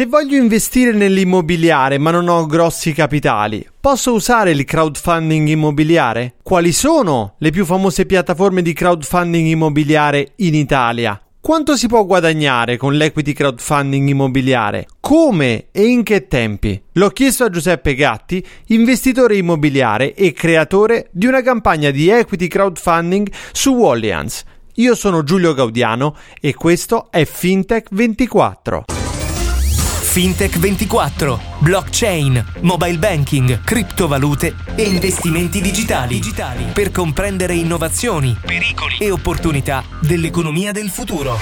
Se voglio investire nell'immobiliare ma non ho grossi capitali, posso usare il crowdfunding immobiliare? Quali sono le più famose piattaforme di crowdfunding immobiliare in Italia? Quanto si può guadagnare con l'equity crowdfunding immobiliare? Come e in che tempi? L'ho chiesto a Giuseppe Gatti, investitore immobiliare e creatore di una campagna di equity crowdfunding su Wallians. Io sono Giulio Gaudiano e questo è Fintech 24. Fintech 24, blockchain, mobile banking, criptovalute e investimenti digitali. digitali per comprendere innovazioni, pericoli e opportunità dell'economia del futuro.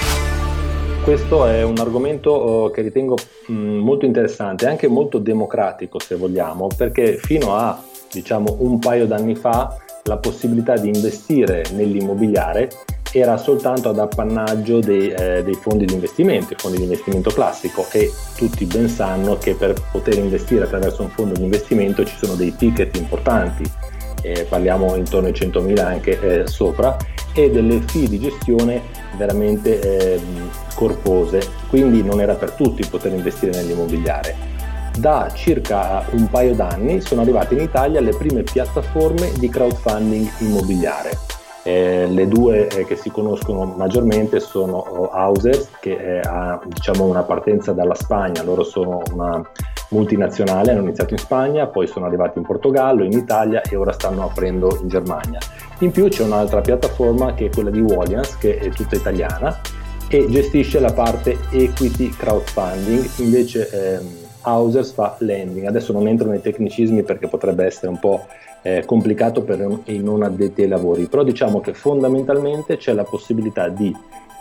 Questo è un argomento eh, che ritengo molto interessante, anche molto democratico se vogliamo, perché fino a diciamo un paio d'anni fa la possibilità di investire nell'immobiliare era soltanto ad appannaggio dei, eh, dei, fondi di investimento, i fondi di investimento classico e tutti ben sanno che per poter investire attraverso un fondo di investimento ci sono dei ticket importanti, eh, parliamo intorno ai 100.000 anche eh, sopra, e delle fee di gestione veramente ehm, corpose, quindi non era per tutti poter investire nell'immobiliare. Da circa un paio d'anni sono arrivate in Italia le prime piattaforme di crowdfunding immobiliare eh, le due eh, che si conoscono maggiormente sono oh, Hausers, che eh, ha diciamo, una partenza dalla Spagna, loro sono una multinazionale, hanno iniziato in Spagna, poi sono arrivati in Portogallo, in Italia e ora stanno aprendo in Germania. In più c'è un'altra piattaforma che è quella di Wallians, che è tutta italiana e gestisce la parte equity crowdfunding, invece ehm, Hausers fa lending. Adesso non entro nei tecnicismi perché potrebbe essere un po' eh, complicato per i non addetti ai lavori, però diciamo che fondamentalmente c'è la possibilità di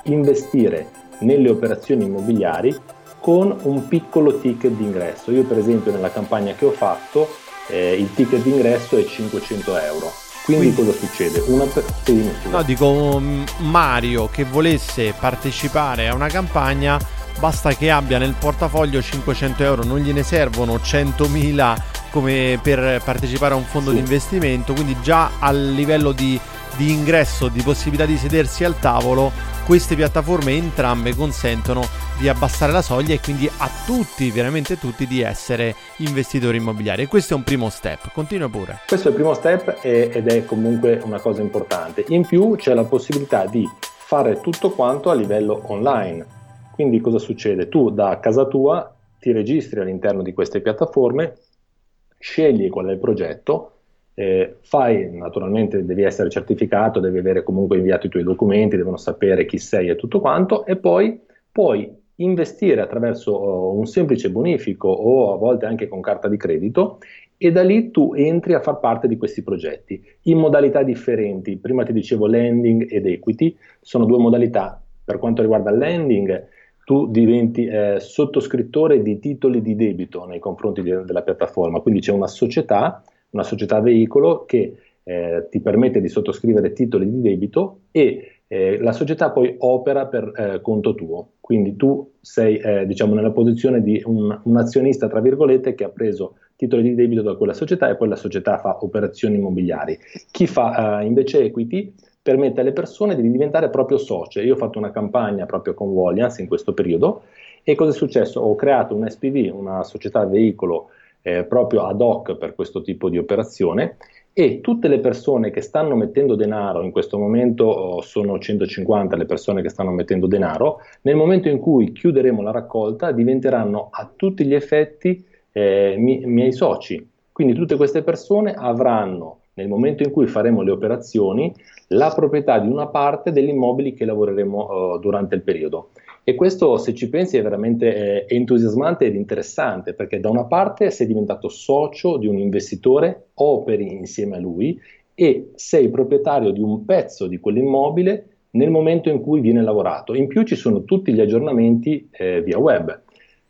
investire nelle operazioni immobiliari con un piccolo ticket d'ingresso. Io per esempio nella campagna che ho fatto eh, il ticket d'ingresso è 500 euro. Quindi, Quindi cosa succede? Una per... sì, no, dico mm, Mario che volesse partecipare a una campagna basta che abbia nel portafoglio 500 euro, non gliene servono 100.000 come per partecipare a un fondo sì. di investimento, quindi già a livello di, di ingresso, di possibilità di sedersi al tavolo, queste piattaforme entrambe consentono di abbassare la soglia e quindi a tutti, veramente tutti, di essere investitori immobiliari. E questo è un primo step. Continua pure. Questo è il primo step ed è comunque una cosa importante. In più c'è la possibilità di fare tutto quanto a livello online quindi cosa succede? Tu da casa tua ti registri all'interno di queste piattaforme, scegli qual è il progetto, eh, fai, naturalmente devi essere certificato, devi avere comunque inviato i tuoi documenti, devono sapere chi sei e tutto quanto, e poi puoi investire attraverso uh, un semplice bonifico o a volte anche con carta di credito e da lì tu entri a far parte di questi progetti in modalità differenti. Prima ti dicevo lending ed equity, sono due modalità. Per quanto riguarda il lending, tu diventi eh, sottoscrittore di titoli di debito nei confronti di, della piattaforma, quindi c'è una società, una società veicolo che eh, ti permette di sottoscrivere titoli di debito e eh, la società poi opera per eh, conto tuo, quindi tu sei eh, diciamo nella posizione di un, un, azionista tra virgolette che ha preso titoli di debito da quella società e poi la società fa operazioni immobiliari. Chi fa eh, invece equity permette alle persone di diventare proprio socie. Io ho fatto una campagna proprio con Wallians in questo periodo e cosa è successo? Ho creato un SPV, una società veicolo eh, proprio ad hoc per questo tipo di operazione e tutte le persone che stanno mettendo denaro, in questo momento oh, sono 150 le persone che stanno mettendo denaro, nel momento in cui chiuderemo la raccolta diventeranno a tutti gli effetti eh, mi- miei soci. Quindi tutte queste persone avranno nel momento in cui faremo le operazioni, la proprietà di una parte degli immobili che lavoreremo uh, durante il periodo. E questo, se ci pensi, è veramente eh, entusiasmante ed interessante, perché da una parte sei diventato socio di un investitore, operi insieme a lui e sei proprietario di un pezzo di quell'immobile nel momento in cui viene lavorato. In più ci sono tutti gli aggiornamenti eh, via web.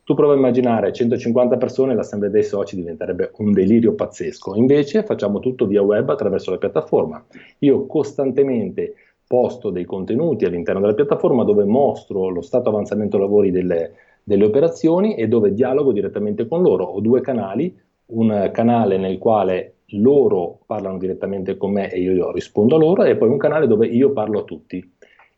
Tu prova a immaginare 150 persone, l'assemblea dei soci diventerebbe un delirio pazzesco. Invece facciamo tutto via web attraverso la piattaforma. Io costantemente posto dei contenuti all'interno della piattaforma dove mostro lo stato avanzamento lavori delle, delle operazioni e dove dialogo direttamente con loro. Ho due canali, un canale nel quale loro parlano direttamente con me e io rispondo a loro e poi un canale dove io parlo a tutti.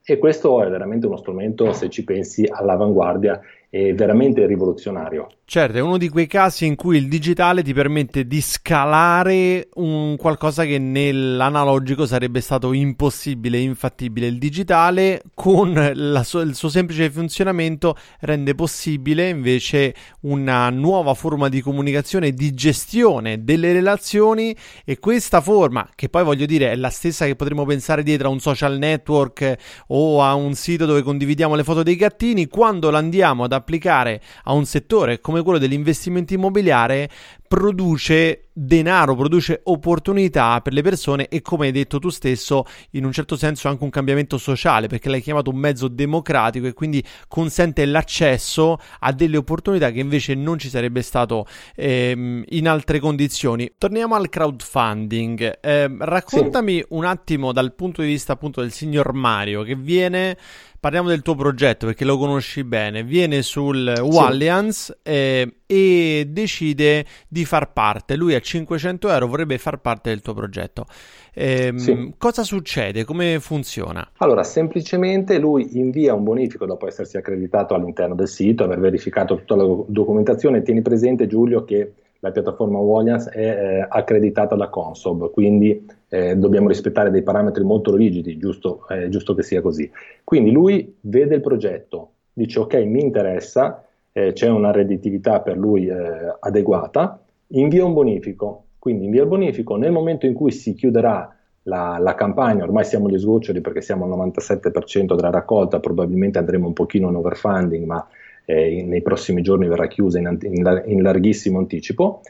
E questo è veramente uno strumento, se ci pensi, all'avanguardia è veramente rivoluzionario. Certo, è uno di quei casi in cui il digitale ti permette di scalare un qualcosa che nell'analogico sarebbe stato impossibile, infattibile. Il digitale con so- il suo semplice funzionamento rende possibile invece una nuova forma di comunicazione di gestione delle relazioni e questa forma, che poi voglio dire è la stessa che potremmo pensare dietro a un social network o a un sito dove condividiamo le foto dei gattini, quando l'andiamo ad applicare a un settore come quello dell'investimento immobiliare produce denaro, produce opportunità per le persone e come hai detto tu stesso, in un certo senso anche un cambiamento sociale, perché l'hai chiamato un mezzo democratico e quindi consente l'accesso a delle opportunità che invece non ci sarebbe stato ehm, in altre condizioni. Torniamo al crowdfunding. Eh, raccontami sì. un attimo dal punto di vista appunto del signor Mario che viene parliamo del tuo progetto perché lo conosci bene. Viene sul sì. Wallians eh, e decide di far parte. Lui a 500 euro vorrebbe far parte del tuo progetto. Eh, sì. Cosa succede? Come funziona? Allora, semplicemente lui invia un bonifico dopo essersi accreditato all'interno del sito, aver verificato tutta la documentazione. Tieni presente, Giulio, che la piattaforma Wallians è eh, accreditata da Consob, quindi eh, dobbiamo rispettare dei parametri molto rigidi, giusto, è giusto che sia così. Quindi lui vede il progetto, dice ok, mi interessa, eh, c'è una redditività per lui eh, adeguata, invia un bonifico, quindi invia il bonifico, nel momento in cui si chiuderà la, la, campagna, ormai siamo agli sgoccioli perché siamo al 97% della raccolta, probabilmente andremo un pochino in overfunding, ma eh, nei prossimi giorni verrà chiusa in, in, in larghissimo anticipo.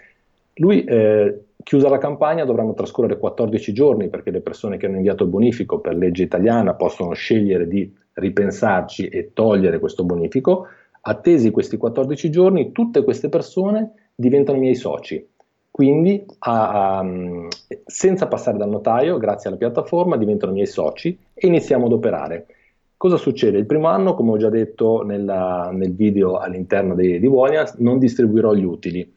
Lui, eh, chiusa la campagna, dovranno trascorrere 14 giorni perché le persone che hanno inviato il bonifico per legge italiana possono scegliere di ripensarci e togliere questo bonifico. Attesi questi 14 giorni, tutte queste persone diventano miei soci. Quindi, a, a, senza passare dal notaio, grazie alla piattaforma, diventano miei soci e iniziamo ad operare. Cosa succede? Il primo anno, come ho già detto nella, nel video all'interno di, di Wonians, non distribuirò gli utili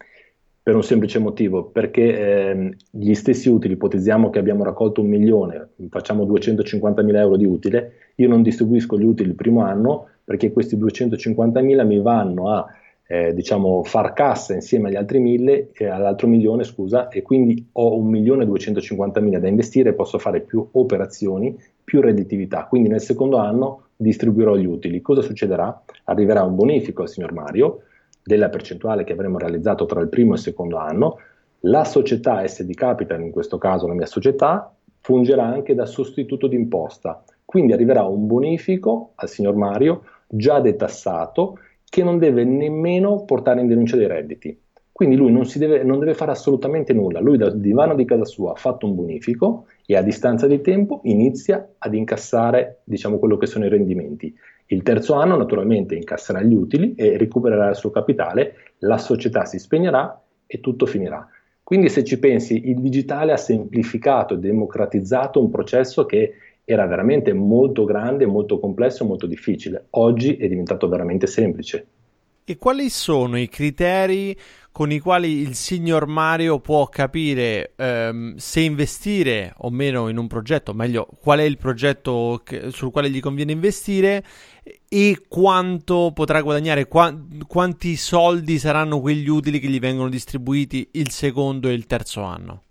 per un semplice motivo, perché eh, gli stessi utili, ipotizziamo che abbiamo raccolto un milione, facciamo 250.000 euro di utile, io non distribuisco gli utili il primo anno perché questi 250.000 mi vanno a eh, diciamo, far cassa insieme agli altri mille, eh, all'altro milione, scusa, e quindi ho un milione e 250.000 da investire posso fare più operazioni, più redditività. Quindi nel secondo anno distribuirò gli utili. Cosa succederà? Arriverà un bonifico al signor Mario della percentuale che avremo realizzato tra il primo e il secondo anno. La società SD Capital, in questo caso la mia società, fungerà anche da sostituto d'imposta. Quindi arriverà un bonifico al signor Mario già detassato che non deve nemmeno portare in denuncia dei redditi. Quindi lui non, deve, non, deve, fare assolutamente nulla, lui dal divano di casa sua ha fatto un bonifico e a distanza di tempo inizia ad incassare diciamo, quello che sono i rendimenti. Il terzo anno naturalmente incasserà gli utili e recupererà il suo capitale, la società si spegnerà e tutto finirà. Quindi se ci pensi, il digitale ha semplificato e democratizzato un processo che era veramente molto grande, molto complesso, molto difficile. Oggi è diventato veramente semplice. E quali sono i criteri con i quali il signor Mario può capire ehm, se investire o meno in un progetto, meglio, qual è il progetto che, sul quale gli conviene investire e quanto potrà guadagnare, qua, quanti soldi saranno quegli utili che gli vengono distribuiti il secondo e il terzo anno?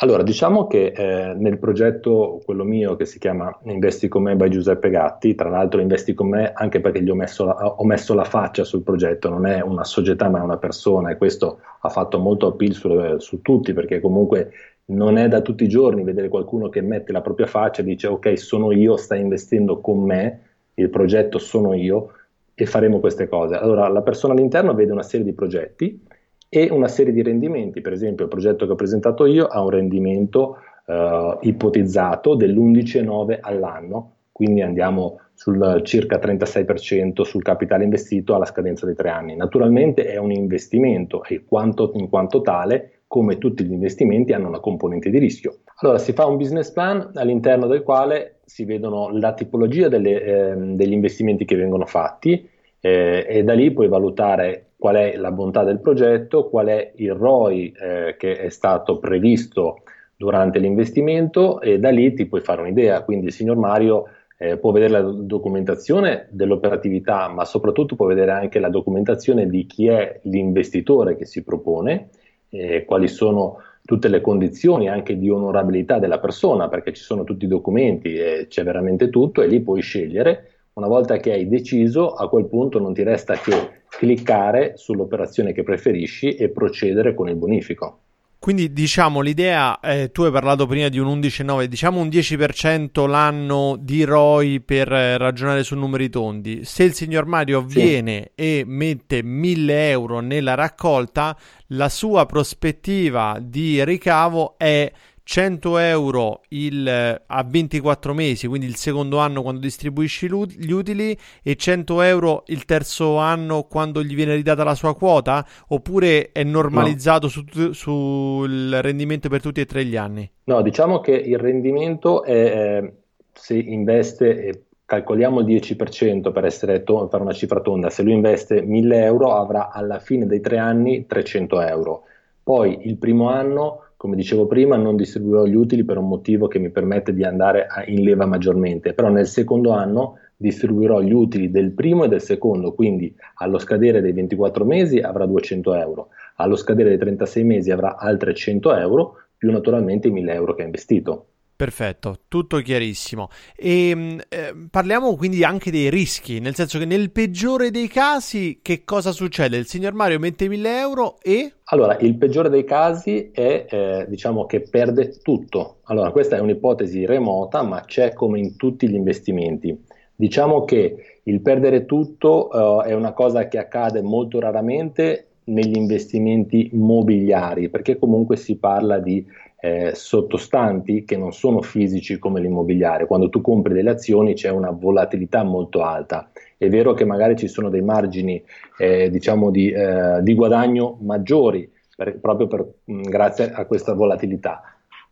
Allora, diciamo che eh, nel progetto, quello mio che si chiama Investi con me by Giuseppe Gatti, tra l'altro investi con me anche perché gli ho messo, la, ho messo la faccia sul progetto, non è una società ma è una persona e questo ha fatto molto appeal su, su tutti perché comunque non è da tutti i giorni vedere qualcuno che mette la propria faccia e dice ok sono io, stai investendo con me, il progetto sono io e faremo queste cose. Allora la persona all'interno vede una serie di progetti e una serie di rendimenti. Per esempio, il progetto che ho presentato io ha un rendimento eh, ipotizzato dell'11,9 all'anno, quindi andiamo sul circa 36% sul capitale investito alla scadenza dei tre anni. Naturalmente è un investimento e quanto, in quanto tale, come tutti gli investimenti, hanno una componente di rischio. Allora si fa un business plan all'interno del quale si vedono la tipologia delle, eh, degli investimenti che vengono fatti eh, e da lì puoi valutare qual è la bontà del progetto, qual è il ROI eh, che è stato previsto durante l'investimento e da lì ti puoi fare un'idea. Quindi il signor Mario eh, può vedere la documentazione dell'operatività, ma soprattutto può vedere anche la documentazione di chi è l'investitore che si propone, eh, quali sono tutte le condizioni anche di onorabilità della persona, perché ci sono tutti i documenti, eh, c'è veramente tutto e lì puoi scegliere. Una volta che hai deciso, a quel punto non ti resta che cliccare sull'operazione che preferisci e procedere con il bonifico. Quindi diciamo l'idea, eh, tu hai parlato prima di un 11,9, diciamo un 10% l'anno di ROI per eh, ragionare su numeri tondi. Se il signor Mario sì. viene e mette 1000 euro nella raccolta, la sua prospettiva di ricavo è 100 euro il, eh, a 24 mesi, quindi il secondo anno quando distribuisci gli utili e 100 euro il terzo anno quando gli viene ridata la sua quota oppure è normalizzato no. sul su rendimento per tutti e tre gli anni? No, diciamo che il rendimento è, eh, se investe e calcoliamo il 10% per essere to- fare una cifra tonda, se lui investe 1000 euro avrà alla fine dei tre anni 300 euro. Poi il primo anno come dicevo prima, non distribuirò gli utili per un motivo che mi permette di andare in leva maggiormente, però nel secondo anno distribuirò gli utili del primo e del secondo, quindi allo scadere dei 24 mesi avrà 200 euro, allo scadere dei 36 mesi avrà altre 100 euro, più naturalmente i 1000 euro che ha investito. Perfetto, tutto chiarissimo. E ehm, eh, parliamo quindi anche dei rischi, nel senso che nel peggiore dei casi che cosa succede? Il signor Mario mette 1000 euro e... Allora, il peggiore dei casi è, eh, diciamo, che perde tutto. Allora, questa è un'ipotesi remota, ma c'è come in tutti gli investimenti. Diciamo che il perdere tutto eh, è una cosa che accade molto raramente negli investimenti mobiliari, perché comunque si parla di eh, sottostanti che non sono fisici come l'immobiliare. Quando tu compri delle azioni c'è una volatilità molto alta. È vero che magari ci sono dei margini eh, diciamo di, eh, di, guadagno maggiori per, proprio per, mh, grazie a questa volatilità.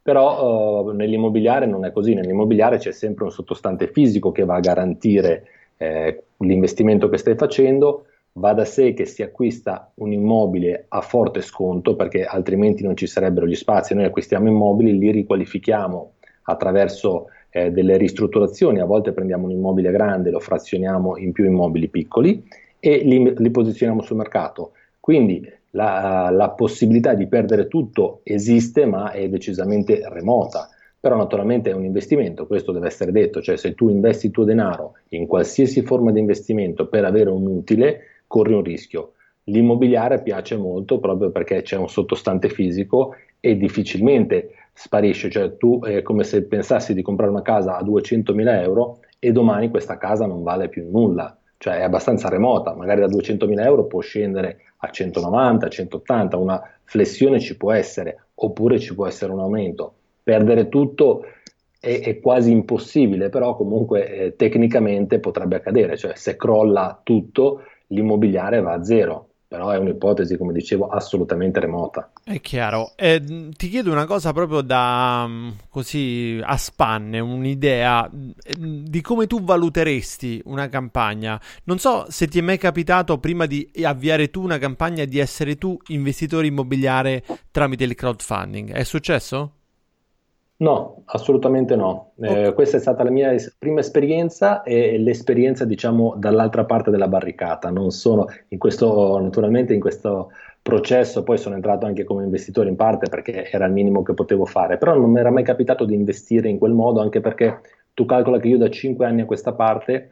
Però eh, nell'immobiliare non è così, nell'immobiliare c'è sempre un sottostante fisico che va a garantire eh, l'investimento che stai facendo va da sé che si acquista un immobile a forte sconto perché altrimenti non ci sarebbero gli spazi. Noi acquistiamo immobili, li riqualifichiamo attraverso eh, delle ristrutturazioni, a volte prendiamo un immobile grande, lo frazioniamo in più immobili piccoli e li, li posizioniamo sul mercato. Quindi la, la possibilità di perdere tutto esiste, ma è decisamente remota però naturalmente è un investimento, questo deve essere detto, cioè se tu investi il tuo denaro in qualsiasi forma di investimento per avere un utile, corri un rischio. L'immobiliare piace molto proprio perché c'è un sottostante fisico e difficilmente sparisce, cioè tu è come se pensassi di comprare una casa a 200.000 euro e domani questa casa non vale più nulla, cioè è abbastanza remota, magari da 200.000 euro può scendere a 190, 180, una flessione ci può essere, oppure ci può essere un aumento. Perdere tutto è, è quasi impossibile, però comunque eh, tecnicamente potrebbe accadere, cioè se crolla tutto l'immobiliare va a zero, però è un'ipotesi, come dicevo, assolutamente remota. È chiaro. Eh, ti chiedo una cosa proprio da mm, così a spanne, un'idea mm, di come tu valuteresti una campagna. Non so se ti è mai capitato prima di avviare tu una campagna di essere tu investitore immobiliare tramite il crowdfunding. È successo? No, assolutamente no. Eh, questa è stata la mia es- prima esperienza e l'esperienza, diciamo, dall'altra parte della barricata. Non sono in questo, naturalmente, in questo processo, poi sono entrato anche come investitore in parte perché era il minimo che potevo fare, però non mi era mai capitato di investire in quel modo, anche perché tu calcola che io da 5 anni a questa parte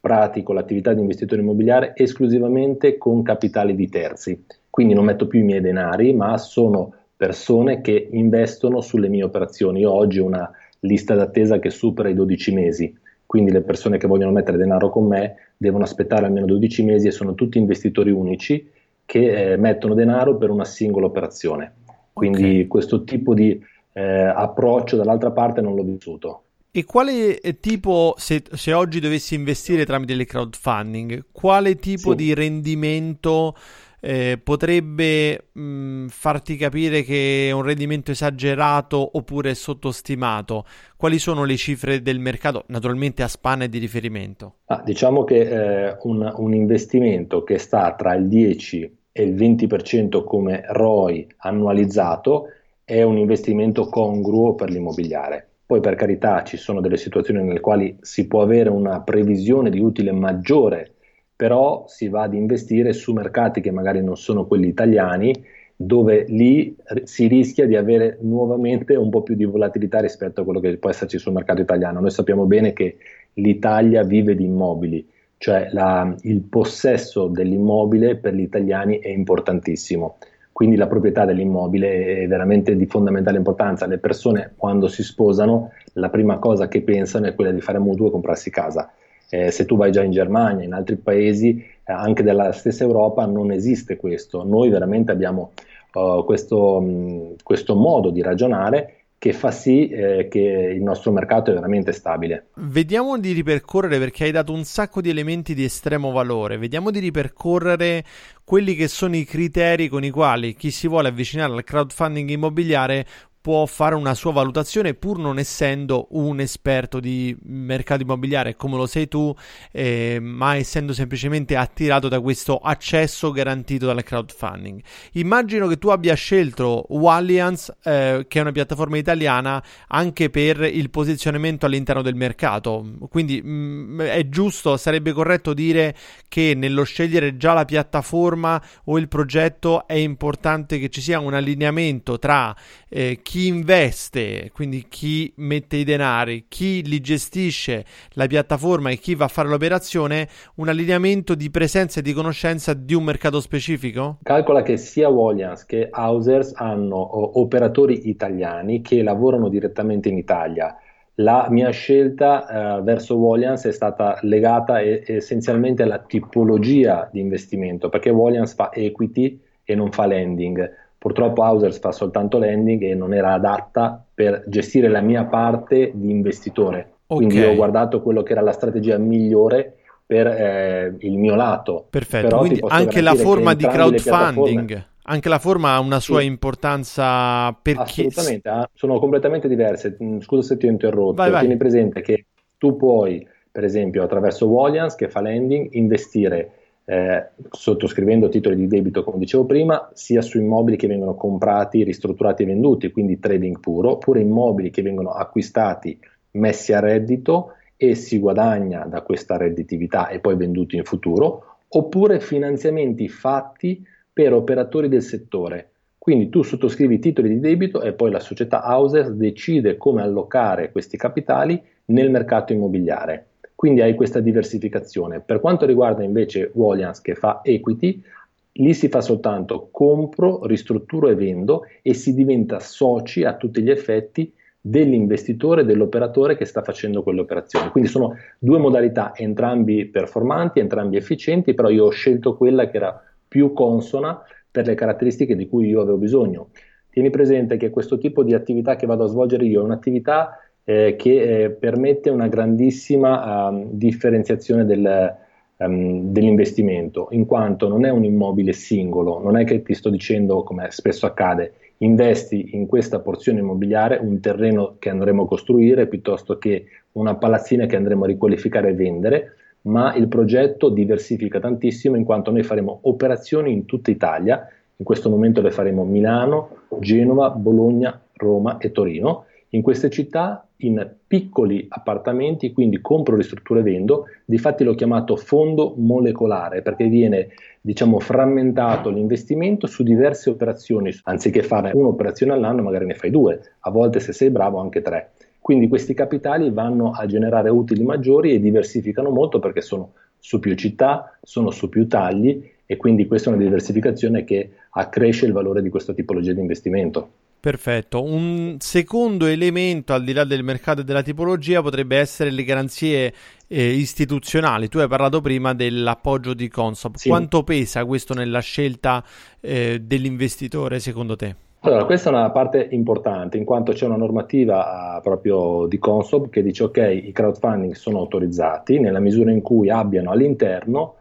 pratico l'attività di investitore immobiliare esclusivamente con capitali di terzi. Quindi non metto più i miei denari, ma sono persone che investono sulle mie operazioni. Io oggi ho una lista d'attesa che supera i 12 mesi, quindi le persone che vogliono mettere denaro con me devono aspettare almeno 12 mesi e sono tutti investitori unici che eh, mettono denaro per una singola operazione. Quindi okay. questo tipo di eh, approccio dall'altra parte non l'ho vissuto. E quale eh, tipo, se, se, oggi dovessi investire tramite il crowdfunding, quale tipo sì. di rendimento eh, potrebbe mh, mm, farti capire che è un rendimento esagerato oppure sottostimato? Quali sono le cifre del mercato, naturalmente a spanne di riferimento? Ah, diciamo che eh, un, un investimento che sta tra il 10 e il 20% come ROI annualizzato è un investimento congruo per l'immobiliare. Poi per carità ci sono delle situazioni nelle quali si può avere una previsione di utile maggiore, però si va ad investire su mercati che magari non sono quelli italiani, dove lì si rischia di avere nuovamente un po' più di volatilità rispetto a quello che può esserci sul mercato italiano. Noi sappiamo bene che l'Italia vive di immobili, cioè la, il possesso dell'immobile per gli italiani è importantissimo quindi la proprietà dell'immobile è veramente di fondamentale importanza. Le persone quando si sposano la prima cosa che pensano è quella di fare mutuo e comprarsi casa. Eh, se tu vai già in Germania, in altri paesi, eh, anche della stessa Europa, non esiste questo. Noi veramente abbiamo uh, questo, mh, questo modo di ragionare che fa sì eh, che il nostro mercato è veramente stabile. Vediamo di ripercorrere perché hai dato un sacco di elementi di estremo valore. Vediamo di ripercorrere quelli che sono i criteri con i quali chi si vuole avvicinare al crowdfunding immobiliare può fare una sua valutazione pur non essendo un esperto di mercato immobiliare come lo sei tu, eh, ma essendo semplicemente attirato da questo accesso garantito dal crowdfunding. Immagino che tu abbia scelto Wallians, eh, che è una piattaforma italiana, anche per il posizionamento all'interno del mercato. Quindi mh, mm, è giusto, sarebbe corretto dire che nello scegliere già la piattaforma o il progetto è importante che ci sia un allineamento tra eh, chi investe, quindi chi mette i denari, chi li gestisce la piattaforma e chi va a fare l'operazione, un allineamento di presenza e di conoscenza di un mercato specifico? Calcola che sia Williams che Hausers hanno operatori italiani che lavorano direttamente in Italia. La mia scelta eh, verso Williams è stata legata e- essenzialmente alla tipologia di investimento, perché Williams fa equity e non fa lending Purtroppo Hausers fa soltanto lending e non era adatta per gestire la mia parte di investitore. Okay. Quindi ho guardato quello che era la strategia migliore per eh, il mio lato. Perfetto, Però quindi anche la forma di crowdfunding, anche la forma ha una sua sì. importanza per Assolutamente, chi... sono completamente diverse. Mm, scusa se ti ho interrotto. Vai, vai. Tieni presente che tu puoi, per esempio, attraverso Wallians che fa lending, investire eh, sottoscrivendo titoli di debito, come dicevo prima, sia su immobili che vengono comprati, ristrutturati e venduti, quindi trading puro, oppure immobili che vengono acquistati, messi a reddito e si guadagna da questa redditività e poi venduti in futuro, oppure finanziamenti fatti per operatori del settore. Quindi tu sottoscrivi titoli di debito e poi la società Hauser decide come allocare questi capitali nel mercato immobiliare. Quindi hai questa diversificazione. Per quanto riguarda invece Wallians che fa equity, lì si fa soltanto compro, ristrutturo e vendo e si diventa soci a tutti gli effetti dell'investitore, dell'operatore che sta facendo quelle operazioni. Quindi sono due modalità, entrambi performanti, entrambi efficienti, però io ho scelto quella che era più consona per le caratteristiche di cui io avevo bisogno. Tieni presente che questo tipo di attività che vado a svolgere io è un'attività eh, che eh, permette una grandissima uh, differenziazione del, um, dell'investimento, in quanto non è un immobile singolo, non è che ti sto dicendo, come spesso accade, investi in questa porzione immobiliare un terreno che andremo a costruire piuttosto che una palazzina che andremo a riqualificare e vendere, ma il progetto diversifica tantissimo in quanto noi faremo operazioni in tutta Italia, in questo momento le faremo Milano, Genova, Bologna, Roma e Torino. In queste città in piccoli appartamenti, quindi compro, ristrutturo e vendo. Difatti l'ho chiamato fondo molecolare perché viene diciamo frammentato l'investimento su diverse operazioni, anziché fare un'operazione all'anno magari ne fai due, a volte se sei bravo anche tre. Quindi questi capitali vanno a generare utili maggiori e diversificano molto perché sono su più città, sono su più tagli e quindi questa è una diversificazione che accresce il valore di questa tipologia di investimento. Perfetto. Un secondo elemento al di là del mercato e della tipologia potrebbe essere le garanzie eh, istituzionali. Tu hai parlato prima dell'appoggio di Consob. Sì. Quanto pesa questo nella scelta eh, dell'investitore secondo te? Allora, questa è una parte importante in quanto c'è una normativa uh, proprio di Consob che dice ok, i crowdfunding sono autorizzati nella misura in cui abbiano all'interno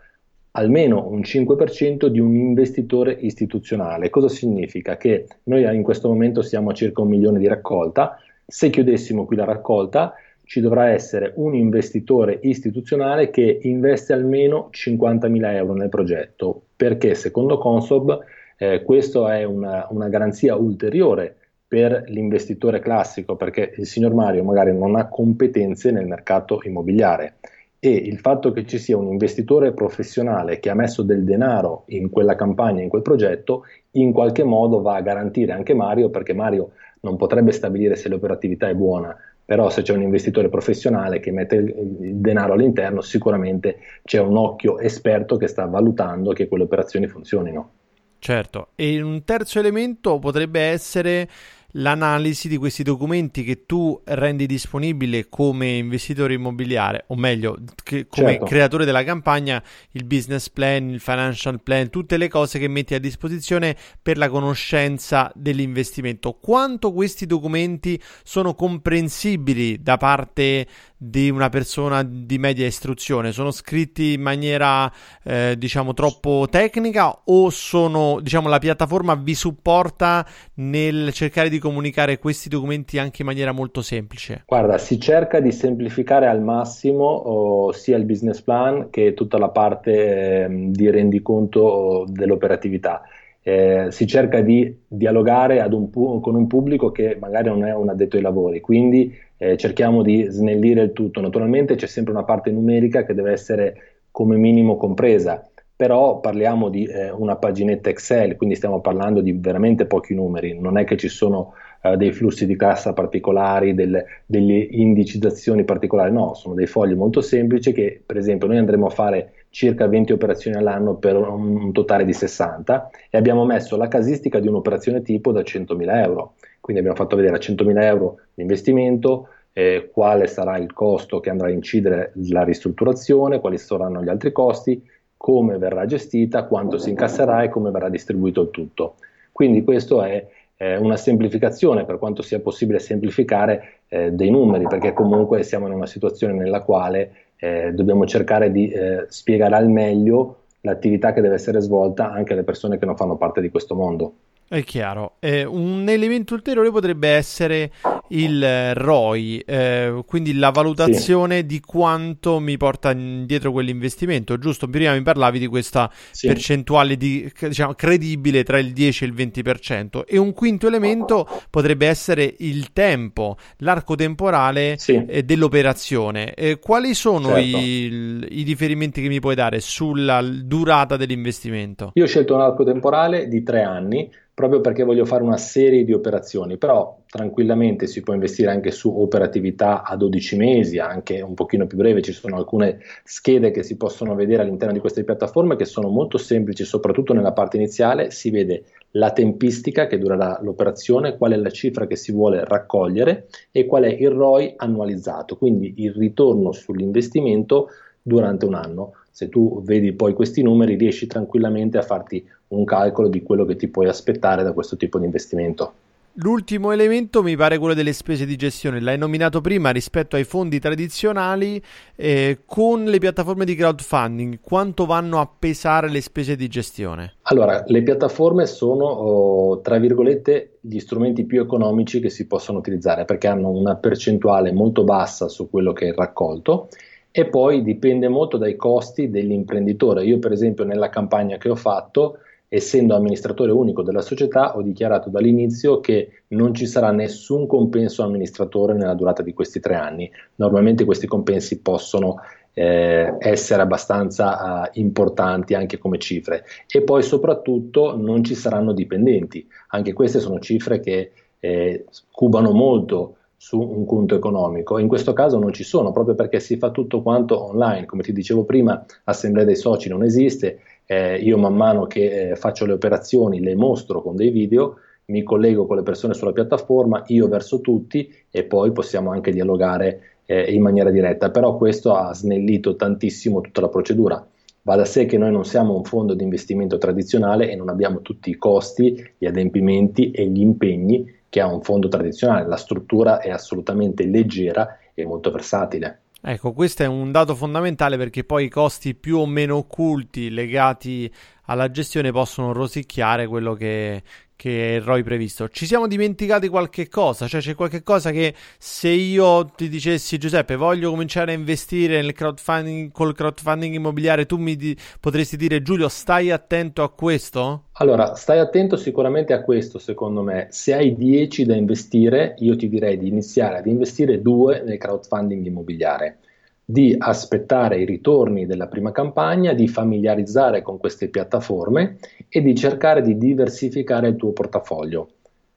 almeno un 5% di un investitore istituzionale. Cosa significa? Che noi in questo momento siamo a circa un milione di raccolta, se chiudessimo qui la raccolta ci dovrà essere un investitore istituzionale che investe almeno 50.000 euro nel progetto, perché secondo Consob eh, questa è una, una garanzia ulteriore per l'investitore classico, perché il signor Mario magari non ha competenze nel mercato immobiliare e il fatto che ci sia un investitore professionale che ha messo del denaro in quella campagna, in quel progetto, in qualche modo va a garantire anche Mario, perché Mario non potrebbe stabilire se l'operatività è buona, però se c'è un investitore professionale che mette il denaro all'interno, sicuramente c'è un occhio esperto che sta valutando che quelle operazioni funzionino. Certo, e un terzo elemento potrebbe essere l'analisi di questi documenti che tu rendi disponibile come investitore immobiliare, o meglio, come certo. creatore della campagna, il business plan, il financial plan, tutte le cose che metti a disposizione per la conoscenza dell'investimento. Quanto questi documenti sono comprensibili da parte di una persona di media istruzione? Sono scritti in maniera, eh, diciamo, troppo tecnica o sono, diciamo, la piattaforma vi supporta nel cercare di comunicare questi documenti anche in maniera molto semplice? Guarda, si cerca di semplificare al massimo oh, sia il business plan che tutta la parte eh, di rendiconto dell'operatività. Eh, si cerca di dialogare un pu- con un pubblico che magari non è un addetto ai lavori, quindi eh, cerchiamo di snellire il tutto. Naturalmente c'è sempre una parte numerica che deve essere come minimo compresa, però parliamo di eh, una paginetta Excel, quindi stiamo parlando di veramente pochi numeri, non è che ci sono eh, dei flussi di cassa particolari, del, delle indicizzazioni particolari, no, sono dei fogli molto semplici che per esempio noi andremo a fare circa 20 operazioni all'anno per un, totale di 60 e abbiamo messo la casistica di un'operazione tipo da 100.000 euro, quindi abbiamo fatto vedere a 100.000 euro l'investimento, eh, quale sarà il costo che andrà a incidere la ristrutturazione, quali saranno gli altri costi, come verrà gestita, quanto si incasserà e come verrà distribuito il tutto. Quindi questo è eh, una semplificazione, per quanto sia possibile semplificare eh, dei numeri, perché comunque siamo in una situazione nella quale eh, dobbiamo cercare di eh, spiegare al meglio l'attività che deve essere svolta anche alle persone che non fanno parte di questo mondo. È chiaro. Eh, un elemento ulteriore potrebbe essere il ROI, eh, quindi la valutazione sì. di quanto mi porta indietro quell'investimento. Giusto? Prima mi parlavi di questa sì. percentuale di, diciamo, credibile tra il 10 e il 20%. E un quinto elemento potrebbe essere il tempo, l'arco temporale sì. eh, dell'operazione. Eh, quali sono certo. i, i riferimenti che mi puoi dare sulla durata dell'investimento? Io ho scelto un arco temporale di tre anni proprio perché voglio fare una serie di operazioni, però tranquillamente si può investire anche su operatività a 12 mesi, anche un pochino più breve, ci sono alcune schede che si possono vedere all'interno di queste piattaforme che sono molto semplici, soprattutto nella parte iniziale. Si vede la tempistica che durerà l'operazione, qual è la cifra che si vuole raccogliere e qual è il ROI annualizzato, quindi il ritorno sull'investimento durante un anno. Se tu vedi poi questi numeri riesci tranquillamente a farti un calcolo di quello che ti puoi aspettare da questo tipo di investimento. L'ultimo elemento mi pare quello delle spese di gestione, l'hai nominato prima rispetto ai fondi tradizionali eh, con le piattaforme di crowdfunding, quanto vanno a pesare le spese di gestione? Allora, le piattaforme sono oh, tra virgolette gli strumenti più economici che si possono utilizzare perché hanno una percentuale molto bassa su quello che è il raccolto e poi dipende molto dai costi dell'imprenditore. Io per esempio nella campagna che ho fatto essendo amministratore unico della società, ho dichiarato dall'inizio che non ci sarà nessun compenso amministratore nella durata di questi tre anni. Normalmente questi compensi possono eh, essere abbastanza uh, importanti anche come cifre e poi soprattutto non ci saranno dipendenti. Anche queste sono cifre che eh, cubano molto su un conto economico. In questo caso non ci sono, proprio perché si fa tutto quanto online. Come ti dicevo prima, assemblea dei soci non esiste, eh, io man mano che eh, faccio le operazioni le mostro con dei video, mi collego con le persone sulla piattaforma, io verso tutti e poi possiamo anche dialogare eh, in maniera diretta, però questo ha snellito tantissimo tutta la procedura. Va da sé che noi non siamo un fondo di investimento tradizionale e non abbiamo tutti i costi, gli adempimenti e gli impegni che ha un fondo tradizionale. La struttura è assolutamente leggera e molto versatile. Ecco, questo è un dato fondamentale perché poi i costi più o meno occulti legati alla gestione possono rosicchiare quello che, che il ROI previsto. Ci siamo dimenticati qualche cosa? Cioè c'è qualche cosa che se io ti dicessi Giuseppe voglio cominciare a investire nel crowdfunding, col crowdfunding immobiliare, tu mi di- potresti dire Giulio stai attento a questo? Allora, stai attento sicuramente a questo secondo me. Se hai 10 da investire, io ti direi di iniziare ad investire 2 nel crowdfunding immobiliare di aspettare i ritorni della prima campagna, di familiarizzare con queste piattaforme e di cercare di diversificare il tuo portafoglio.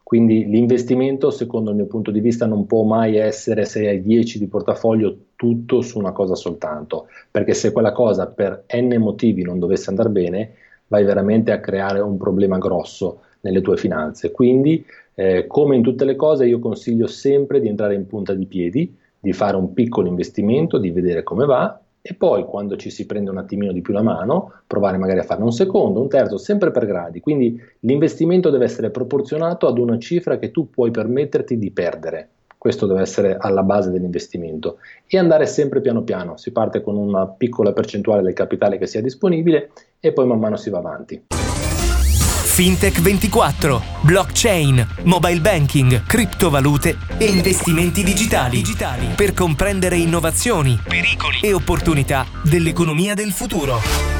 Quindi l'investimento, secondo il mio punto di vista, non può mai essere se hai 10 di portafoglio tutto su una cosa soltanto, perché se quella cosa per n motivi non dovesse andare bene, vai veramente a creare un problema grosso nelle tue finanze. Quindi, eh, come in tutte le cose, io consiglio sempre di entrare in punta di piedi, di fare un piccolo investimento, di vedere come va e poi quando ci si prende un attimino di più la mano, provare magari a farne un secondo, un terzo, sempre per gradi. Quindi l'investimento deve essere proporzionato ad una cifra che tu puoi permetterti di perdere. Questo deve essere alla base dell'investimento e andare sempre piano piano. Si parte con una piccola percentuale del capitale che sia disponibile e poi man mano si va avanti. Fintech 24, blockchain, mobile banking, criptovalute e investimenti digitali. digitali per comprendere innovazioni, pericoli e opportunità dell'economia del futuro.